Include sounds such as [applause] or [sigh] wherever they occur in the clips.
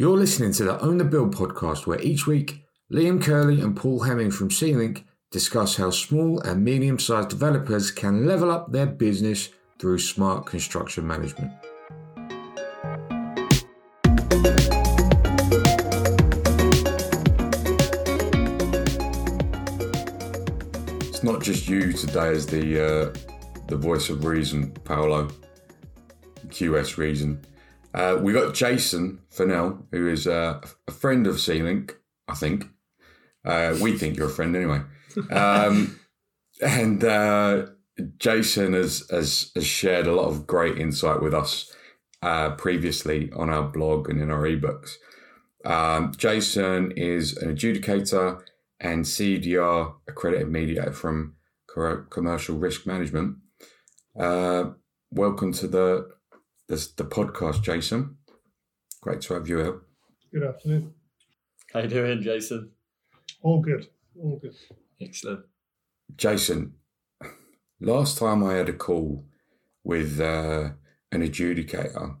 You're listening to the Own the Build podcast, where each week Liam Curley and Paul Heming from C-Link discuss how small and medium sized developers can level up their business through smart construction management. It's not just you today as the uh, the voice of reason, Paolo, QS reason. Uh, we got Jason Farnell, who is uh, a friend of C-Link, I think. Uh, we think you're a friend anyway. Um, [laughs] and uh, Jason has, has, has shared a lot of great insight with us uh, previously on our blog and in our ebooks. Um, Jason is an adjudicator and CEDR accredited mediator from Commercial Risk Management. Uh, welcome to the, the the podcast, Jason. Great to have you here. Good afternoon. How you doing, Jason? All good. All good. Excellent. Jason, last time I had a call with uh, an adjudicator,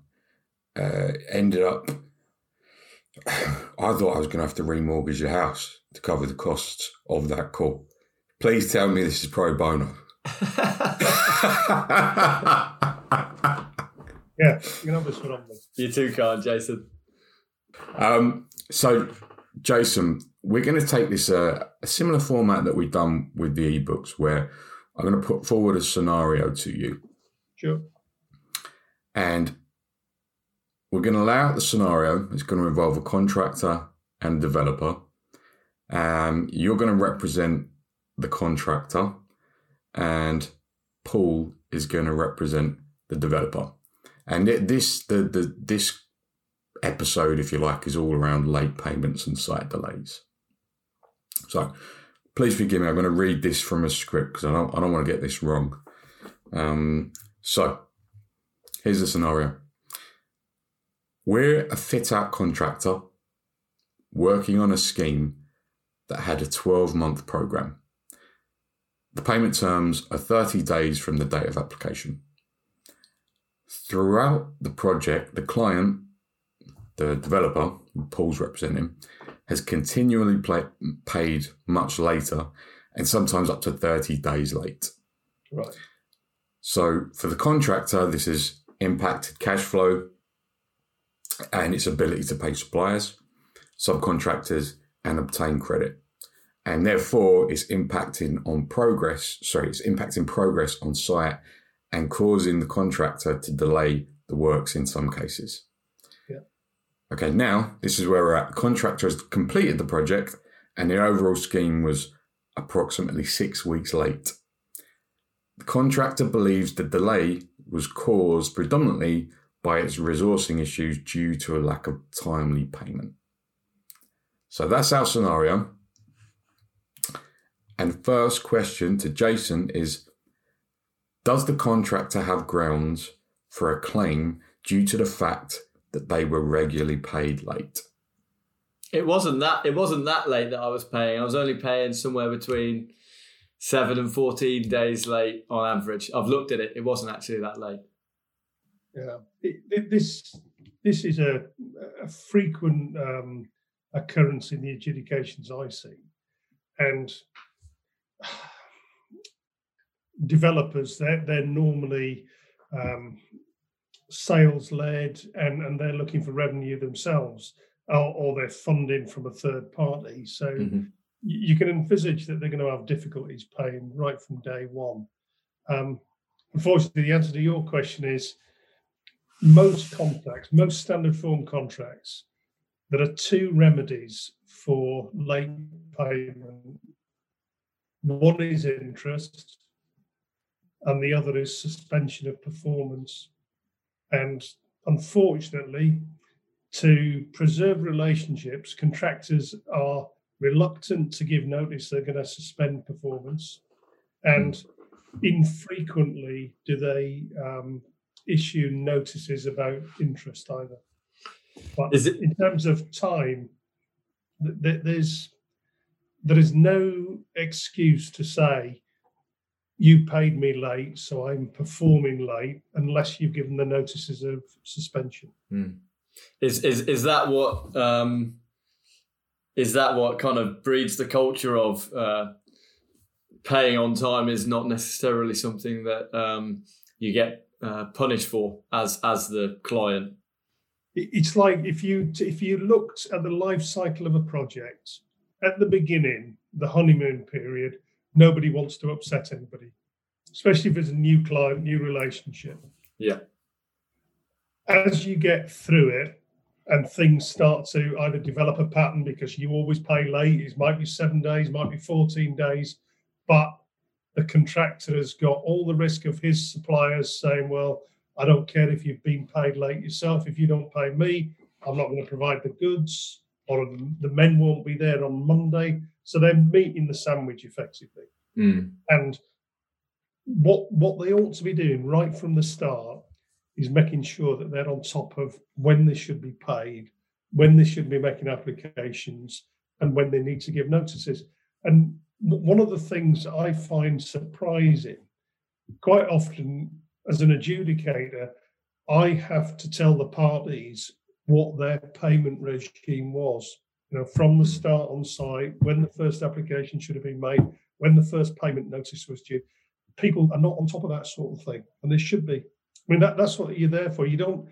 uh, ended up. [sighs] I thought I was going to have to remortgage the house to cover the costs of that call. Please tell me this is pro bono. [laughs] [laughs] [laughs] yeah, you can have this one on me. You too can't, Jason. Um, so, Jason, we're going to take this uh, a similar format that we've done with the ebooks, where I'm going to put forward a scenario to you. Sure. And we're going to lay out the scenario. It's going to involve a contractor and a developer. Um, you're going to represent the contractor, and Paul is going to represent the developer. And this the, the this episode, if you like, is all around late payments and site delays. So please forgive me. I'm going to read this from a script because I don't I don't want to get this wrong. Um, so here's the scenario. We're a fit out contractor working on a scheme that had a 12 month program. The payment terms are 30 days from the date of application. Throughout the project, the client, the developer, Paul's representing, has continually play, paid much later and sometimes up to 30 days late. Right. So for the contractor, this has impacted cash flow and its ability to pay suppliers, subcontractors, and obtain credit. And therefore, it's impacting on progress. Sorry, it's impacting progress on site and causing the contractor to delay the works in some cases. Yeah. Okay, now this is where we're at. The contractor has completed the project, and the overall scheme was approximately six weeks late. The contractor believes the delay was caused predominantly by its resourcing issues due to a lack of timely payment. So that's our scenario. And first question to Jason is Does the contractor have grounds for a claim due to the fact that they were regularly paid late? It wasn't that it wasn't that late that I was paying. I was only paying somewhere between seven and fourteen days late on average. I've looked at it. It wasn't actually that late. Yeah, it, it, this this is a, a frequent um, occurrence in the adjudications I see, and developers they're they're normally um, sales led and and they're looking for revenue themselves or, or they're funding from a third party. So mm-hmm. you can envisage that they're going to have difficulties paying right from day one. Um, unfortunately the answer to your question is most contracts most standard form contracts there are two remedies for late payment. One is interest, and the other is suspension of performance. And unfortunately, to preserve relationships, contractors are reluctant to give notice they're going to suspend performance, and infrequently do they um, issue notices about interest either. But is it in terms of time? Th- there's there is no excuse to say you paid me late, so I'm performing late, unless you've given the notices of suspension. Mm. Is is is that what um, is that what kind of breeds the culture of uh, paying on time is not necessarily something that um, you get uh, punished for as as the client? It's like if you if you looked at the life cycle of a project at the beginning, the honeymoon period, nobody wants to upset anybody, especially if it's a new client, new relationship. Yeah. As you get through it and things start to either develop a pattern because you always pay late, it might be seven days, might be 14 days, but the contractor has got all the risk of his suppliers saying, well, I don't care if you've been paid late yourself. If you don't pay me, I'm not going to provide the goods, or the men won't be there on Monday. So they're meeting the sandwich effectively. Mm. And what what they ought to be doing right from the start is making sure that they're on top of when they should be paid, when they should be making applications, and when they need to give notices. And one of the things I find surprising, quite often as an adjudicator, I have to tell the parties what their payment regime was. You know, from the start on site, when the first application should have been made, when the first payment notice was due. People are not on top of that sort of thing, and they should be. I mean, that, that's what you're there for. You don't.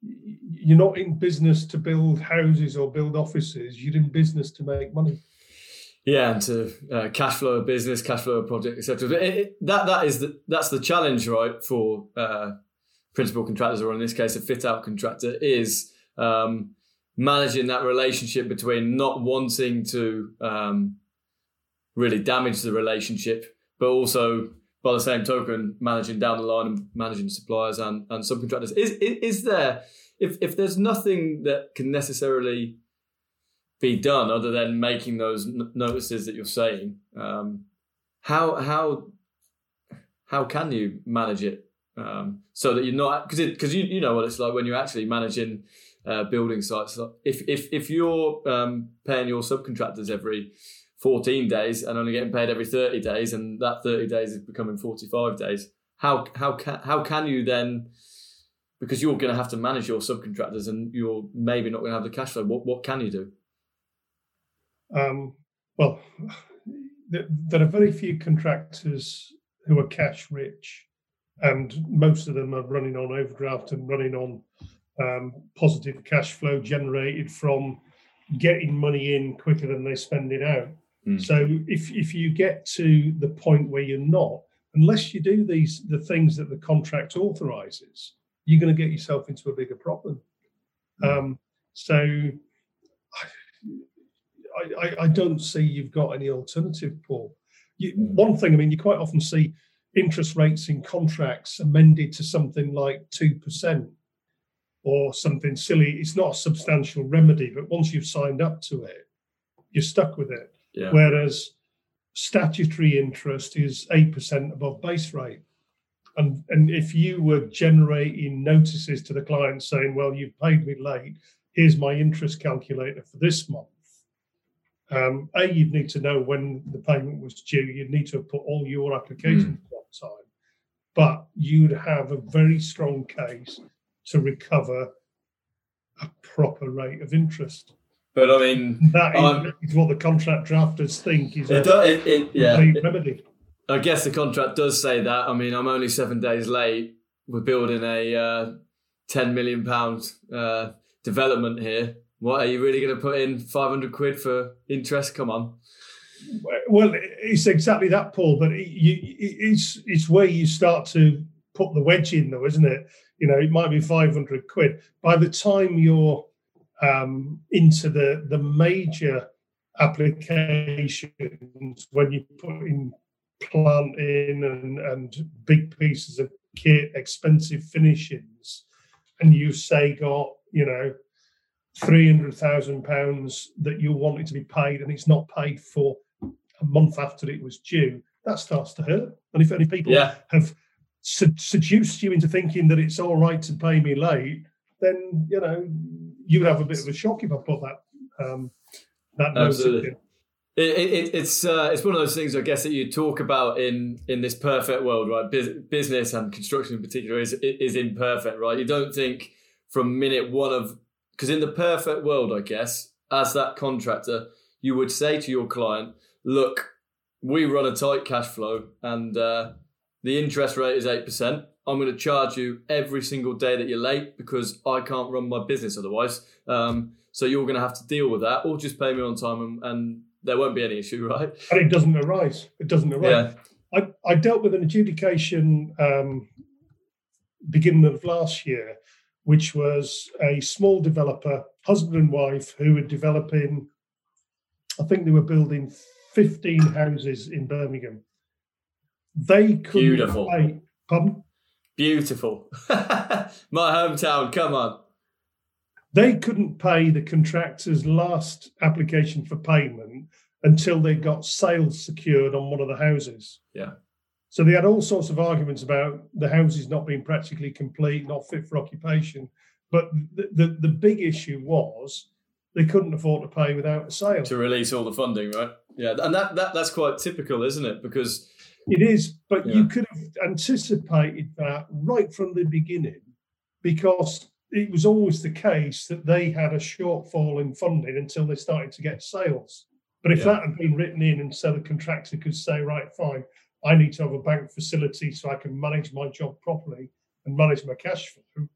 You're not in business to build houses or build offices. You're in business to make money. Yeah, and to uh, cash flow a business, cash flow a project, etc. That that is the that's the challenge, right, for uh, principal contractors, or in this case, a fit out contractor, is um, managing that relationship between not wanting to um, really damage the relationship, but also by the same token, managing down the line and managing suppliers and, and subcontractors. Is, is, there if if there's nothing that can necessarily be done other than making those notices that you're saying. Um, how how how can you manage it um, so that you're not because because you you know what it's like when you're actually managing uh, building sites. If if if you're um, paying your subcontractors every 14 days and only getting paid every 30 days, and that 30 days is becoming 45 days, how how can how can you then because you're going to have to manage your subcontractors and you're maybe not going to have the cash flow. What what can you do? Um, well, there are very few contractors who are cash rich, and most of them are running on overdraft and running on um, positive cash flow generated from getting money in quicker than they spend it out. Mm. So if if you get to the point where you're not, unless you do these the things that the contract authorizes, you're going to get yourself into a bigger problem. Mm. Um, so I, I, don't see you've got any alternative, Paul. You, one thing, I mean, you quite often see interest rates in contracts amended to something like 2% or something silly. It's not a substantial remedy, but once you've signed up to it, you're stuck with it. Yeah. Whereas statutory interest is 8% above base rate. And, and if you were generating notices to the client saying, well, you've paid me late, here's my interest calculator for this month um, a, you'd need to know when the payment was due. You'd need to have put all your applications mm. on time, but you'd have a very strong case to recover a proper rate of interest. But I mean, that is, is what the contract drafters think is it, a it, it, yeah, remedy. I guess the contract does say that. I mean, I'm only seven days late. We're building a uh, ten million pound uh, development here what are you really going to put in 500 quid for interest? Come on. Well, it's exactly that, Paul. But it's it's where you start to put the wedge in, though, isn't it? You know, it might be 500 quid. By the time you're um, into the the major applications, when you put in plant in and, and big pieces of kit, expensive finishings, and you say got you know three hundred thousand pounds that you want it to be paid, and it's not paid for a month after it was due, that starts to hurt. And if any people yeah. have seduced you into thinking that it's all right to pay me late, then you know you would have a bit of a shock if I put that um, that Absolutely. It, it, it's uh, it's one of those things I guess that you talk about in in this perfect world, right? business and construction in particular is is imperfect, right? You don't think from minute one of because in the perfect world, I guess, as that contractor, you would say to your client, look, we run a tight cash flow and uh, the interest rate is 8%. I'm going to charge you every single day that you're late because I can't run my business otherwise. Um, so you're going to have to deal with that or just pay me on time and, and there won't be any issue, [laughs] right? And it doesn't arise. It doesn't arise. Yeah. I, I dealt with an adjudication um, beginning of last year, which was a small developer, husband and wife, who were developing, I think they were building 15 houses in Birmingham. They couldn't Beautiful. pay. Pardon? Beautiful. [laughs] My hometown, come on. They couldn't pay the contractor's last application for payment until they got sales secured on one of the houses. Yeah. So they had all sorts of arguments about the houses not being practically complete, not fit for occupation. But the, the, the big issue was they couldn't afford to pay without a sale. To release all the funding, right? Yeah. And that, that that's quite typical, isn't it? Because it is, but yeah. you could have anticipated that right from the beginning because it was always the case that they had a shortfall in funding until they started to get sales. But if yeah. that had been written in and so the contractor could say, right, fine, I need to have a bank facility so I can manage my job properly and manage my cash flow,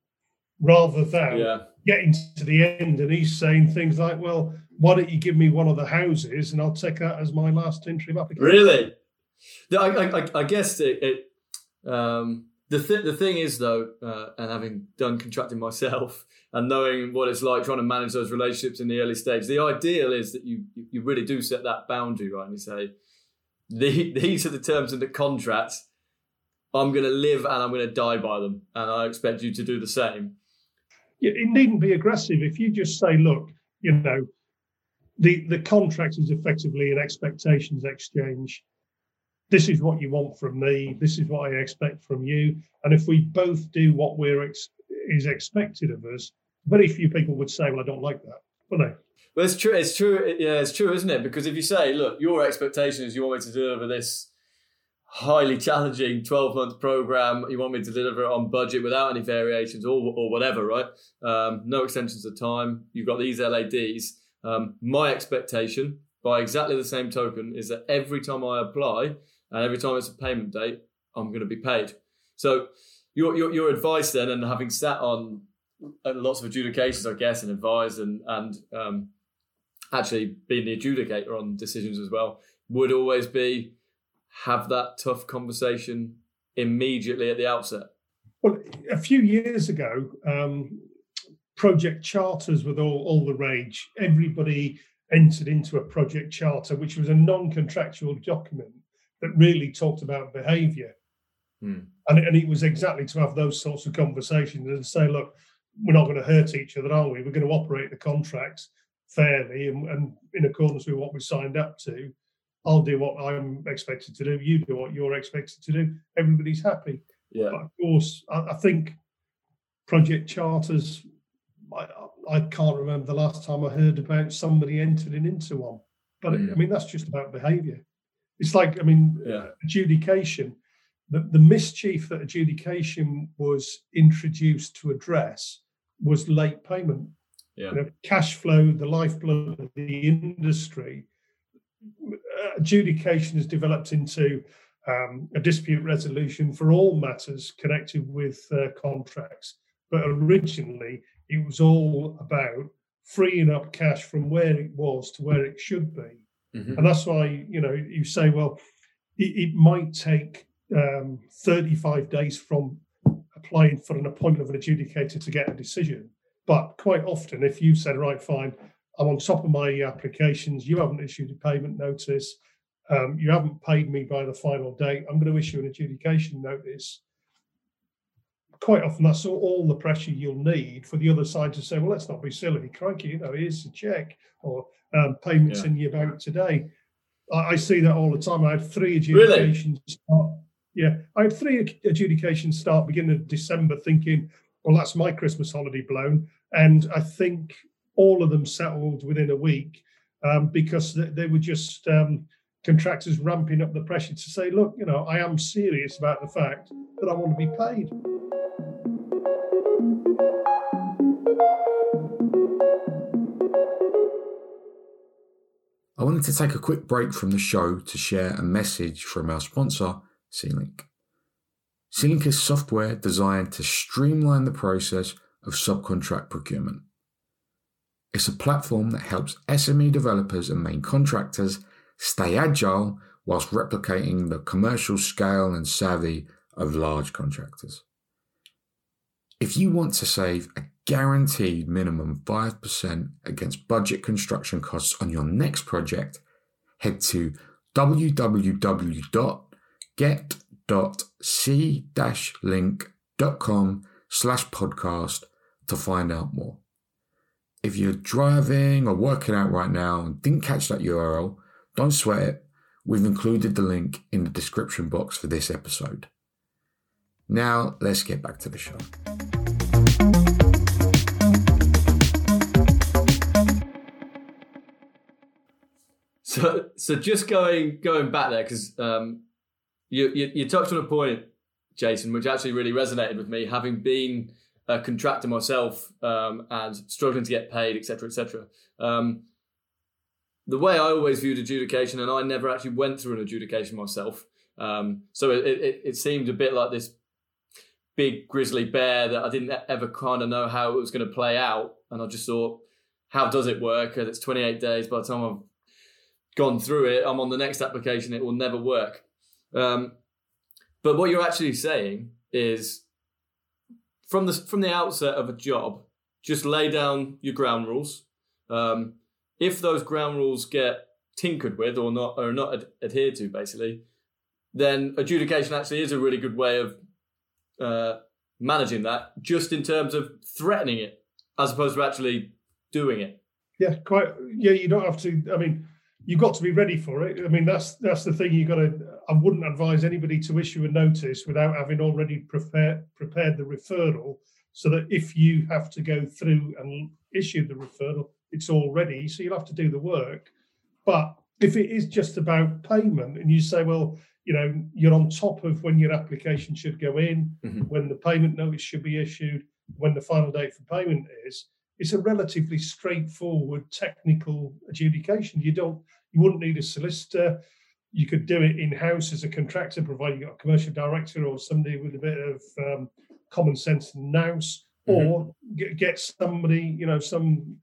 rather than yeah. getting to the end and he's saying things like, "Well, why don't you give me one of the houses and I'll take that as my last interim application." Really? I, I, I guess it. it um, the th- the thing is though, uh, and having done contracting myself [laughs] and knowing what it's like trying to manage those relationships in the early stage, the ideal is that you you really do set that boundary right and you say the, these are the terms of the contract. I'm going to live and I'm going to die by them, and I expect you to do the same. It needn't be aggressive. If you just say, look, you know, the the contract is effectively an expectations exchange. This is what you want from me. This is what I expect from you. And if we both do what we're ex- is expected of us, very few people would say, "Well, I don't like that," will they? Well, it's true. It's true. Yeah, it's true, isn't it? Because if you say, look, your expectation is you want me to deliver this highly challenging 12 month program, you want me to deliver it on budget without any variations or, or whatever, right? Um, no extensions of time. You've got these LADs. Um, my expectation, by exactly the same token, is that every time I apply and every time it's a payment date, I'm going to be paid. So your, your, your advice then, and having sat on uh, lots of adjudications, I guess, and advised and, and um, actually being the adjudicator on decisions as well, would always be have that tough conversation immediately at the outset. Well, a few years ago, um, project charters with all, all the rage. Everybody entered into a project charter, which was a non contractual document that really talked about behaviour. Hmm. And, and it was exactly to have those sorts of conversations and say, look, we're not going to hurt each other, are we? We're going to operate the contracts fairly and, and in accordance with what we signed up to. I'll do what I'm expected to do. You do what you're expected to do. Everybody's happy. Yeah. But of course, I, I think project charters. I, I, can't remember the last time I heard about somebody entering into one. But mm. I mean, that's just about behaviour. It's like I mean, yeah. adjudication. The, the mischief that adjudication was introduced to address was late payment yeah. you know, cash flow, the lifeblood of the industry. Adjudication has developed into um, a dispute resolution for all matters connected with uh, contracts. But originally, it was all about freeing up cash from where it was to where it should be. Mm-hmm. And that's why, you know, you say, well, it, it might take um, 35 days from applying for an appointment of an adjudicator to get a decision. But quite often, if you said, right, fine, I'm on top of my applications, you haven't issued a payment notice, um, you haven't paid me by the final date, I'm going to issue an adjudication notice. Quite often, that's all the pressure you'll need for the other side to say, well, let's not be silly. Crikey, you know, here's a check or um, payments yeah. in your bank today. I, I, see that all the time. I had three adjudications really? start. Yeah, I had three adjudications start beginning of December thinking, well, that's my Christmas holiday blown. And I think all of them settled within a week um, because they, they, were just um, contractors ramping up the pressure to say, look, you know, I am serious about the fact that I want to be paid. I wanted to take a quick break from the show to share a message from our sponsor, C-Link. C-Link is software designed to streamline the process of subcontract procurement. It's a platform that helps SME developers and main contractors stay agile whilst replicating the commercial scale and savvy of large contractors. If you want to save a guaranteed minimum 5% against budget construction costs on your next project, head to www.get.c-link.com slash podcast to find out more. If you're driving or working out right now and didn't catch that URL, don't sweat it. We've included the link in the description box for this episode. Now, let's get back to the show. So, so just going going back there because um, you, you you touched on a point, Jason, which actually really resonated with me, having been a contractor myself um, and struggling to get paid, etc., etc. Um, the way I always viewed adjudication, and I never actually went through an adjudication myself, um, so it, it, it seemed a bit like this big grizzly bear that I didn't ever kind of know how it was going to play out, and I just thought, how does it work? And it's 28 days by the time I've gone through it, I'm on the next application, it will never work. Um, but what you're actually saying is from the from the outset of a job, just lay down your ground rules. Um, if those ground rules get tinkered with or not or not ad- adhered to, basically, then adjudication actually is a really good way of uh, managing that, just in terms of threatening it as opposed to actually doing it. Yeah, quite. Yeah, you don't have to. I mean, you've got to be ready for it. I mean, that's that's the thing. You've got to. I wouldn't advise anybody to issue a notice without having already prepared prepared the referral, so that if you have to go through and issue the referral, it's all ready. So you'll have to do the work. But if it is just about payment, and you say, well, you know, you're on top of when your application should go in, mm-hmm. when the payment notice should be issued, when the final date for payment is. It's a relatively straightforward technical adjudication. You don't you wouldn't need a solicitor. You could do it in house as a contractor, provided you got a commercial director or somebody with a bit of um, common sense and nous, mm-hmm. or get, get somebody, you know, some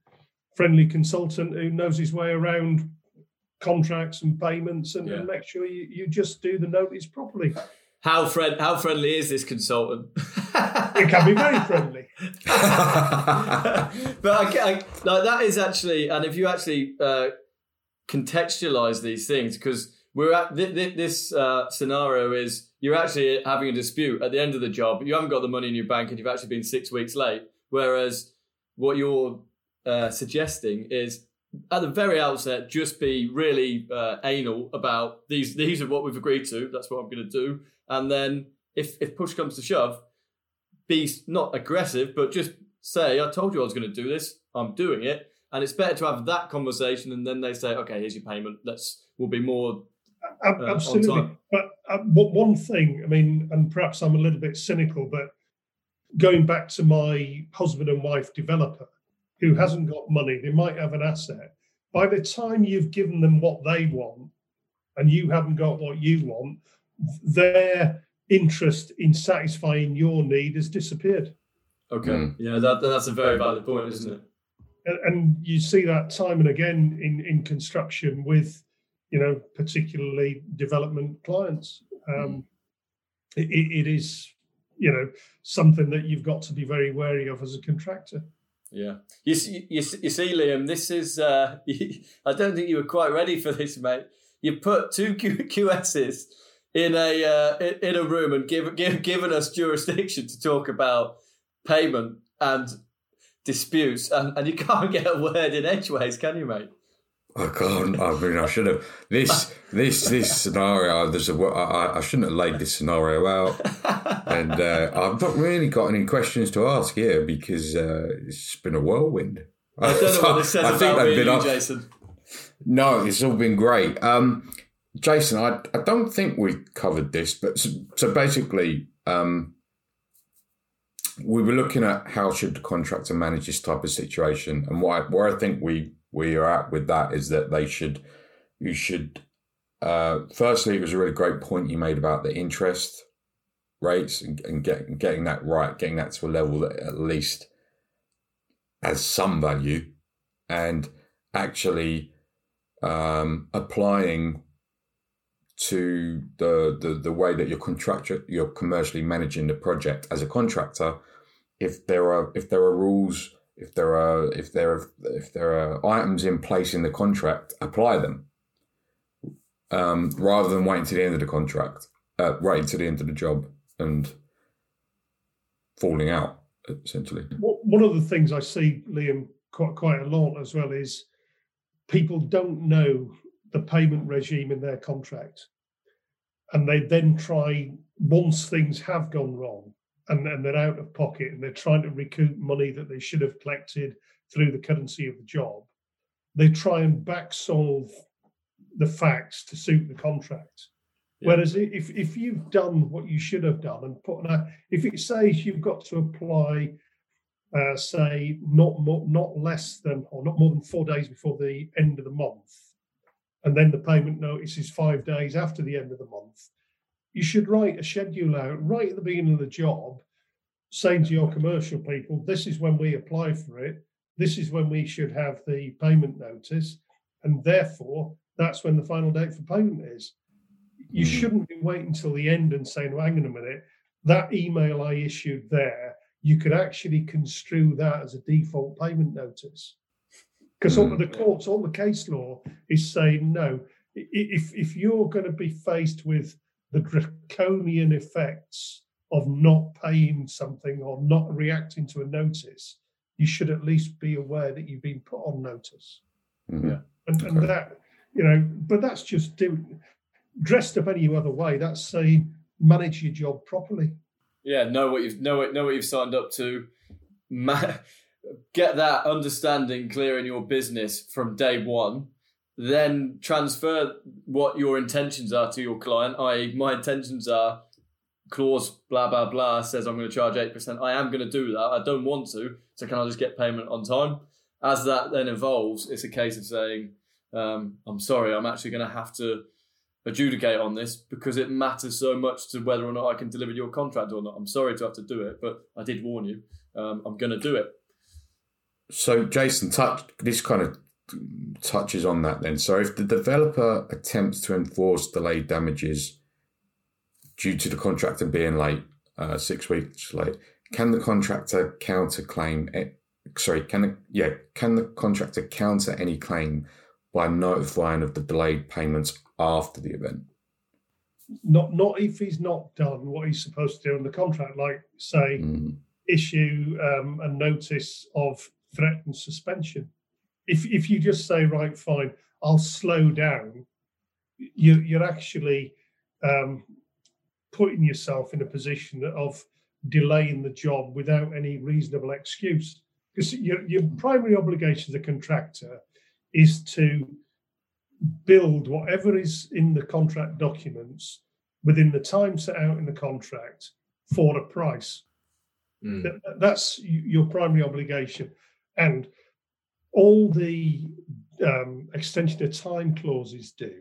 friendly consultant who knows his way around contracts and payments and, yeah. and make sure you, you just do the notice properly. How friend how friendly is this consultant? it can be very friendly. [laughs] but I, I, like that is actually, and if you actually uh, contextualize these things because we're at th- th- this uh, scenario is you're actually having a dispute at the end of the job. You haven't got the money in your bank and you've actually been six weeks late. Whereas what you're uh, suggesting is at the very outset, just be really uh, anal about these. These are what we've agreed to. That's what I'm going to do. And then if if push comes to shove, be not aggressive, but just say, "I told you I was going to do this. I'm doing it." And it's better to have that conversation, and then they say, "Okay, here's your payment. Let's we'll be more." Uh, Absolutely, but uh, one thing, I mean, and perhaps I'm a little bit cynical, but going back to my husband and wife developer who hasn't got money, they might have an asset. By the time you've given them what they want, and you haven't got what you want, their interest in satisfying your need has disappeared. Okay, mm. yeah, that, that's a very valid point, isn't it? and you see that time and again in in construction with you know particularly development clients um, it, it is you know something that you've got to be very wary of as a contractor yeah you see, you, you see liam this is uh, [laughs] i don't think you were quite ready for this mate you put two Q- qs's in a uh, in a room and give, give, given us jurisdiction to talk about payment and disputes, and, and you can't [laughs] get a word in edgeways, can you, mate? I can't. I mean, I should have this this this scenario. There's a I, I shouldn't have laid this scenario out, and uh, I've not really got any questions to ask here because uh, it's been a whirlwind. I don't know what this says I about me, been Jason. No, it's all been great. Um, Jason, I I don't think we covered this, but so, so basically, um, we were looking at how should the contractor manage this type of situation, and why where I think we we are at with that is that they should you should. Uh, firstly, it was a really great point you made about the interest rates and, and get, getting that right, getting that to a level that at least has some value, and actually um, applying to the, the the way that you're contractor you're commercially managing the project as a contractor if there are if there are rules if there are if there are if there are items in place in the contract apply them um, rather than waiting to the end of the contract uh, waiting to the end of the job and falling out essentially one of the things i see liam quite quite a lot as well is people don't know the payment regime in their contract. And they then try, once things have gone wrong and, and they're out of pocket and they're trying to recoup money that they should have collected through the currency of the job, they try and back solve the facts to suit the contract. Yeah. Whereas if, if you've done what you should have done and put, if it says you've got to apply uh, say not more, not less than or not more than four days before the end of the month, and then the payment notice is five days after the end of the month. You should write a schedule out right at the beginning of the job, saying to your commercial people, "This is when we apply for it. This is when we should have the payment notice, and therefore that's when the final date for payment is." You mm. shouldn't be waiting until the end and saying, well, "Hang on a minute." That email I issued there you could actually construe that as a default payment notice. Because mm. all the courts, all the case law is saying no. If if you're going to be faced with the draconian effects of not paying something or not reacting to a notice, you should at least be aware that you've been put on notice. Mm-hmm. Yeah, and, okay. and that you know, but that's just doing dressed up any other way. That's saying manage your job properly yeah, know what you've know what know what you've signed up to. Ma- [laughs] get that understanding clear in your business from day one. Then transfer what your intentions are to your client. I.e., my intentions are clause blah blah blah says I'm going to charge eight percent. I am going to do that. I don't want to, so can I just get payment on time? As that then evolves, it's a case of saying, um, "I'm sorry, I'm actually going to have to." adjudicate on this because it matters so much to whether or not I can deliver your contract or not. I'm sorry to have to do it, but I did warn you. Um, I'm going to do it. So, Jason, touch this kind of touches on that. Then, so if the developer attempts to enforce delayed damages due to the contractor being late, uh, six weeks late, can the contractor counterclaim? Sorry, can the, yeah, can the contractor counter any claim by notifying of the delayed payments after the event. Not not if he's not done what he's supposed to do in the contract, like say mm. issue um, a notice of threatened suspension. If if you just say right, fine, I'll slow down, you, you're actually um, putting yourself in a position of delaying the job without any reasonable excuse. Because your, your primary obligation as a contractor is to build whatever is in the contract documents within the time set out in the contract for a price. Mm. That, that's your primary obligation. And all the um, extension of time clauses do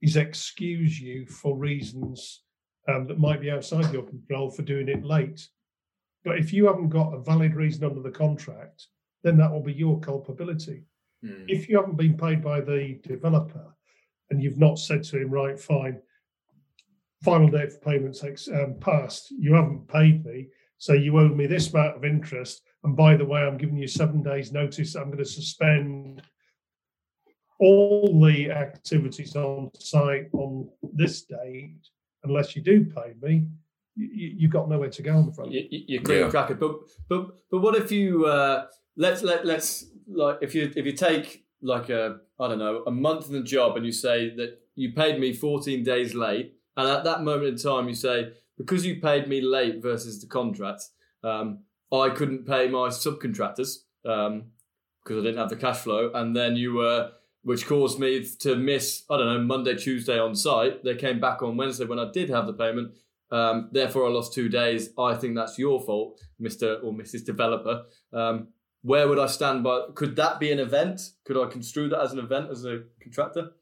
is excuse you for reasons um, that might be outside your control for doing it late. But if you haven't got a valid reason under the contract, then that will be your culpability. Mm. If you haven't been paid by the developer and you've not said to him, right, fine, final date for payments um, passed, you haven't paid me, so you owe me this amount of interest. And by the way, I'm giving you seven days' notice. I'm going to suspend all the activities on site on this date unless you do pay me. You, have got nowhere to go on the front. You, you're clean yeah. cracker, but but but what if you uh, let's let let's like if you if you take like a I don't know a month in the job and you say that you paid me 14 days late, and at that moment in time you say because you paid me late versus the contract, um, I couldn't pay my subcontractors um, because I didn't have the cash flow, and then you were. which caused me to miss, I don't know, Monday, Tuesday on site. They came back on Wednesday when I did have the payment. Um, therefore, I lost two days. I think that's your fault, Mr. or Mrs. Developer. Um, where would I stand by? Could that be an event? Could I construe that as an event as a contractor?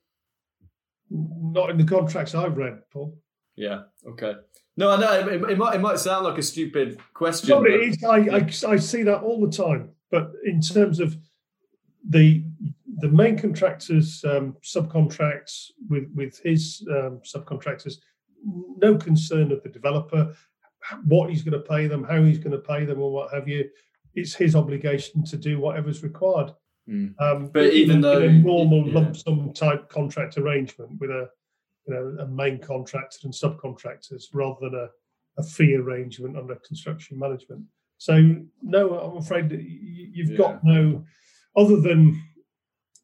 Not in the contracts I've read, Paul. Yeah. Okay. No, I know it, it, might it might sound like a stupid question. No, but it is, I, I I see that all the time. But in terms of the the main contractors um, subcontracts with with his um, subcontractors, no concern of the developer, what he's going to pay them, how he's going to pay them, or what have you. It's his obligation to do whatever's required. Mm. Um, but even though a normal yeah. lump sum type contract arrangement with a you know a main contractor and subcontractors rather than a, a fee arrangement under construction management. So no, I'm afraid that you've yeah. got no other than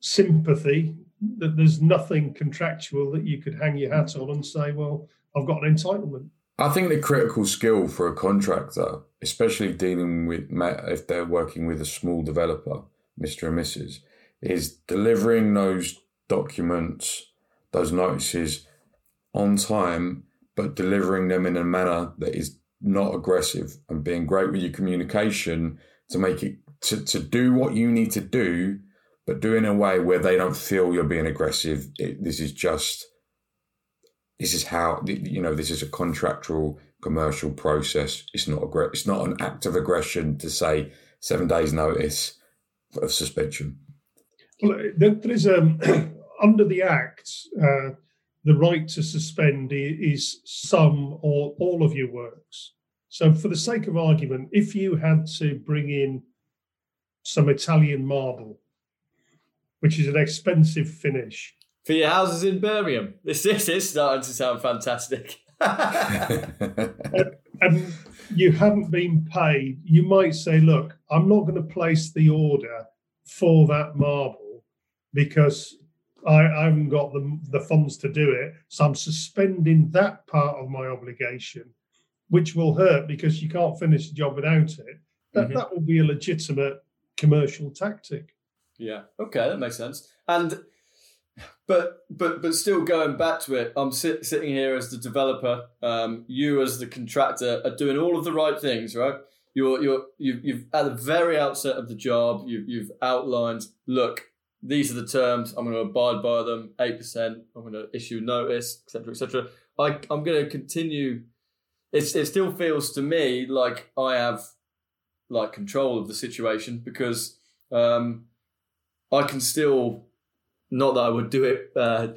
sympathy that there's nothing contractual that you could hang your hat on and say, well, I've got an entitlement. I think the critical skill for a contractor, especially dealing with if they're working with a small developer, Mr. and Mrs., is delivering those documents, those notices on time, but delivering them in a manner that is not aggressive and being great with your communication to make it to, to do what you need to do, but do in a way where they don't feel you're being aggressive. It, this is just this is how you know this is a contractual commercial process. It's not a it's not an act of aggression to say seven days notice of suspension. Well, there is a [clears throat] under the Act, uh, the right to suspend is some or all of your works. So, for the sake of argument, if you had to bring in some Italian marble, which is an expensive finish, for your houses in Birmingham, this, [laughs] this is starting to sound fantastic. [laughs] and, and you haven't been paid, you might say, look, I'm not going to place the order for that marble because I, I haven't got the, the funds to do it. So I'm suspending that part of my obligation, which will hurt because you can't finish the job without it. That, mm-hmm. that will be a legitimate commercial tactic. Yeah. Okay, that makes sense. And but but but still going back to it, I'm sit, sitting here as the developer. Um, you as the contractor are doing all of the right things, right? You're you're you've, you've at the very outset of the job, you've you've outlined. Look, these are the terms. I'm going to abide by them. Eight percent. I'm going to issue notice, etc., etc. I I'm going to continue. It's it still feels to me like I have like control of the situation because um, I can still not that I would do it uh,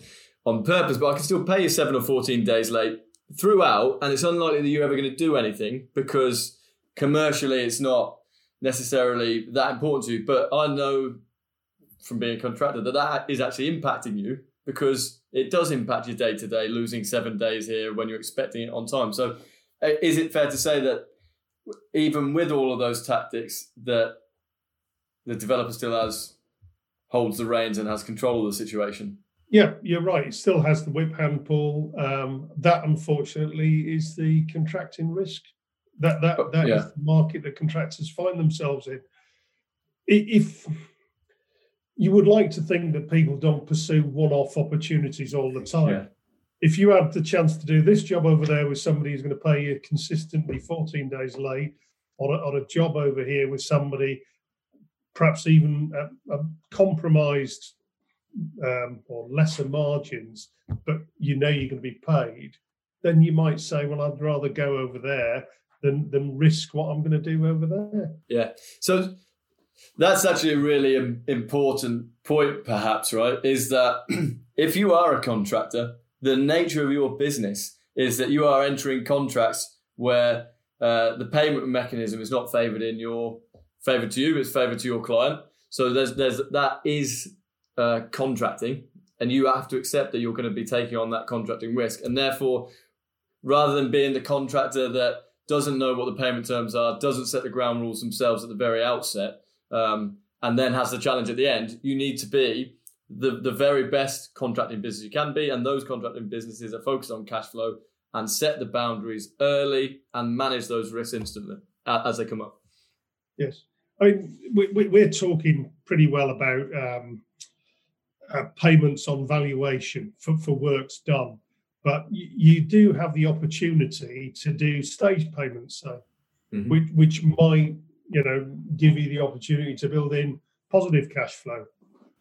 on purpose, but I can still pay you seven or 14 days late throughout, and it's unlikely that you're ever going to do anything because commercially it's not necessarily that important to you. But I know from being a contractor that that is actually impacting you because it does impact your day to day, losing seven days here when you're expecting it on time. So, uh, is it fair to say that even with all of those tactics, that the developer still has holds the reins and has control of the situation. Yeah, you're right. It still has the whip hand Paul. Um, that, unfortunately, is the contracting risk. That that that yeah. is the market that contractors find themselves in. If you would like to think that people don't pursue one-off opportunities all the time, yeah. if you had the chance to do this job over there with somebody who's going to pay you consistently 14 days late, on a, on a job over here with somebody perhaps even a, a compromised um, or lesser margins, but you know you're going to be paid, then you might say, well, I'd rather go over there than than risk what I'm going to do over there. Yeah. So that's actually a really important point, perhaps, right? Is that [clears throat] if you are a contractor, the nature of your business is that you are entering contracts where uh, the payment mechanism is not favoured in your favored to you, it's favored to your client. So there's there's that is uh, contracting, and you have to accept that you're going to be taking on that contracting risk, and therefore, rather than being the contractor that doesn't know what the payment terms are, doesn't set the ground rules themselves at the very outset, um, and then has the challenge at the end, you need to be the the very best contracting business you can be, and those contracting businesses are focused on cash flow and set the boundaries early and manage those risks instantly as they come up. Yes. I mean, we, are talking pretty well about um, uh, payments on valuation for, for works done, but you, you, do have the opportunity to do stage payments, so mm-hmm. which, which might you know give you the opportunity to build in positive cash flow.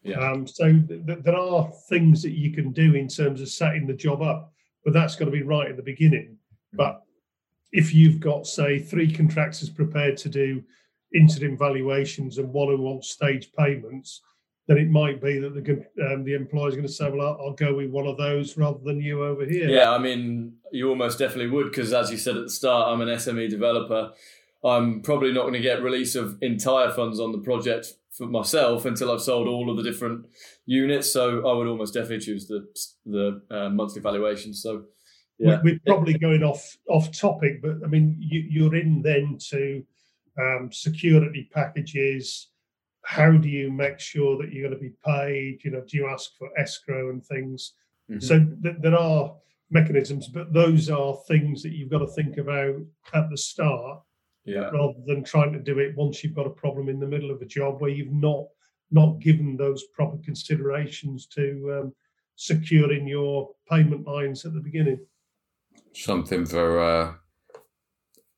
Yeah. Um, so th- th- there are things that you can do in terms of setting the job up, but that's got to be right at the beginning. But if you've got, say, three contractors prepared to do interim valuations and one who wants stage payments, then it might be that the um, the employer's going to say, "Well, I'll, I'll go with one of those rather than you over here." Yeah, I mean, you almost definitely would because, as you said at the start, I'm an SME developer. I'm probably not going to get release of entire funds on the project for myself until I've sold all of the different units. So I would almost definitely choose the the uh, monthly valuation. So yeah, We- We're probably going off off topic, but I mean, you, you're in then to um, security packages. How do you make sure that you're going to be paid? You know, do you ask for escrow and things? Mhm. So th- there are mechanisms, but those are things that you've got to think about at the start yeah, rather than trying to do it once you've got a problem in the middle of a job where you've not not given those proper considerations to um, securing your payment lines at the beginning. Something for uh,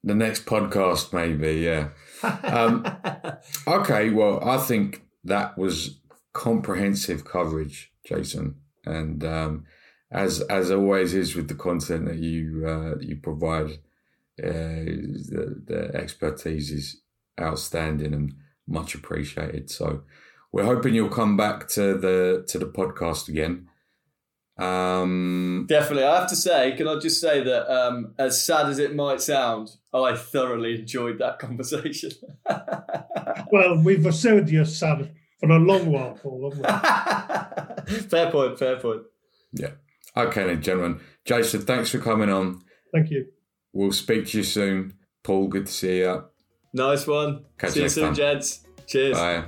the next podcast, maybe. Yeah. Um, [laughs] Okay, well, I think that was comprehensive coverage, Jason, and um, as as always is with the content that you uh, you provide, uh, the, the expertise is outstanding and much appreciated. So we're hoping you'll come back to the to the podcast again. Um, Definitely. I have to say, can I just say that um, as sad as it might sound, I thoroughly enjoyed that [laughs] conversation. Well, we've assumed you're sad for a long while, Paul, haven't we? [laughs] fair point, fair point. Yeah. Okay, then, gentlemen. Jason, thanks for coming on. Thank you. We'll speak to you soon. Paul, good to see you. Nice one. Catch See you you soon, time. gents. Cheers. Bye.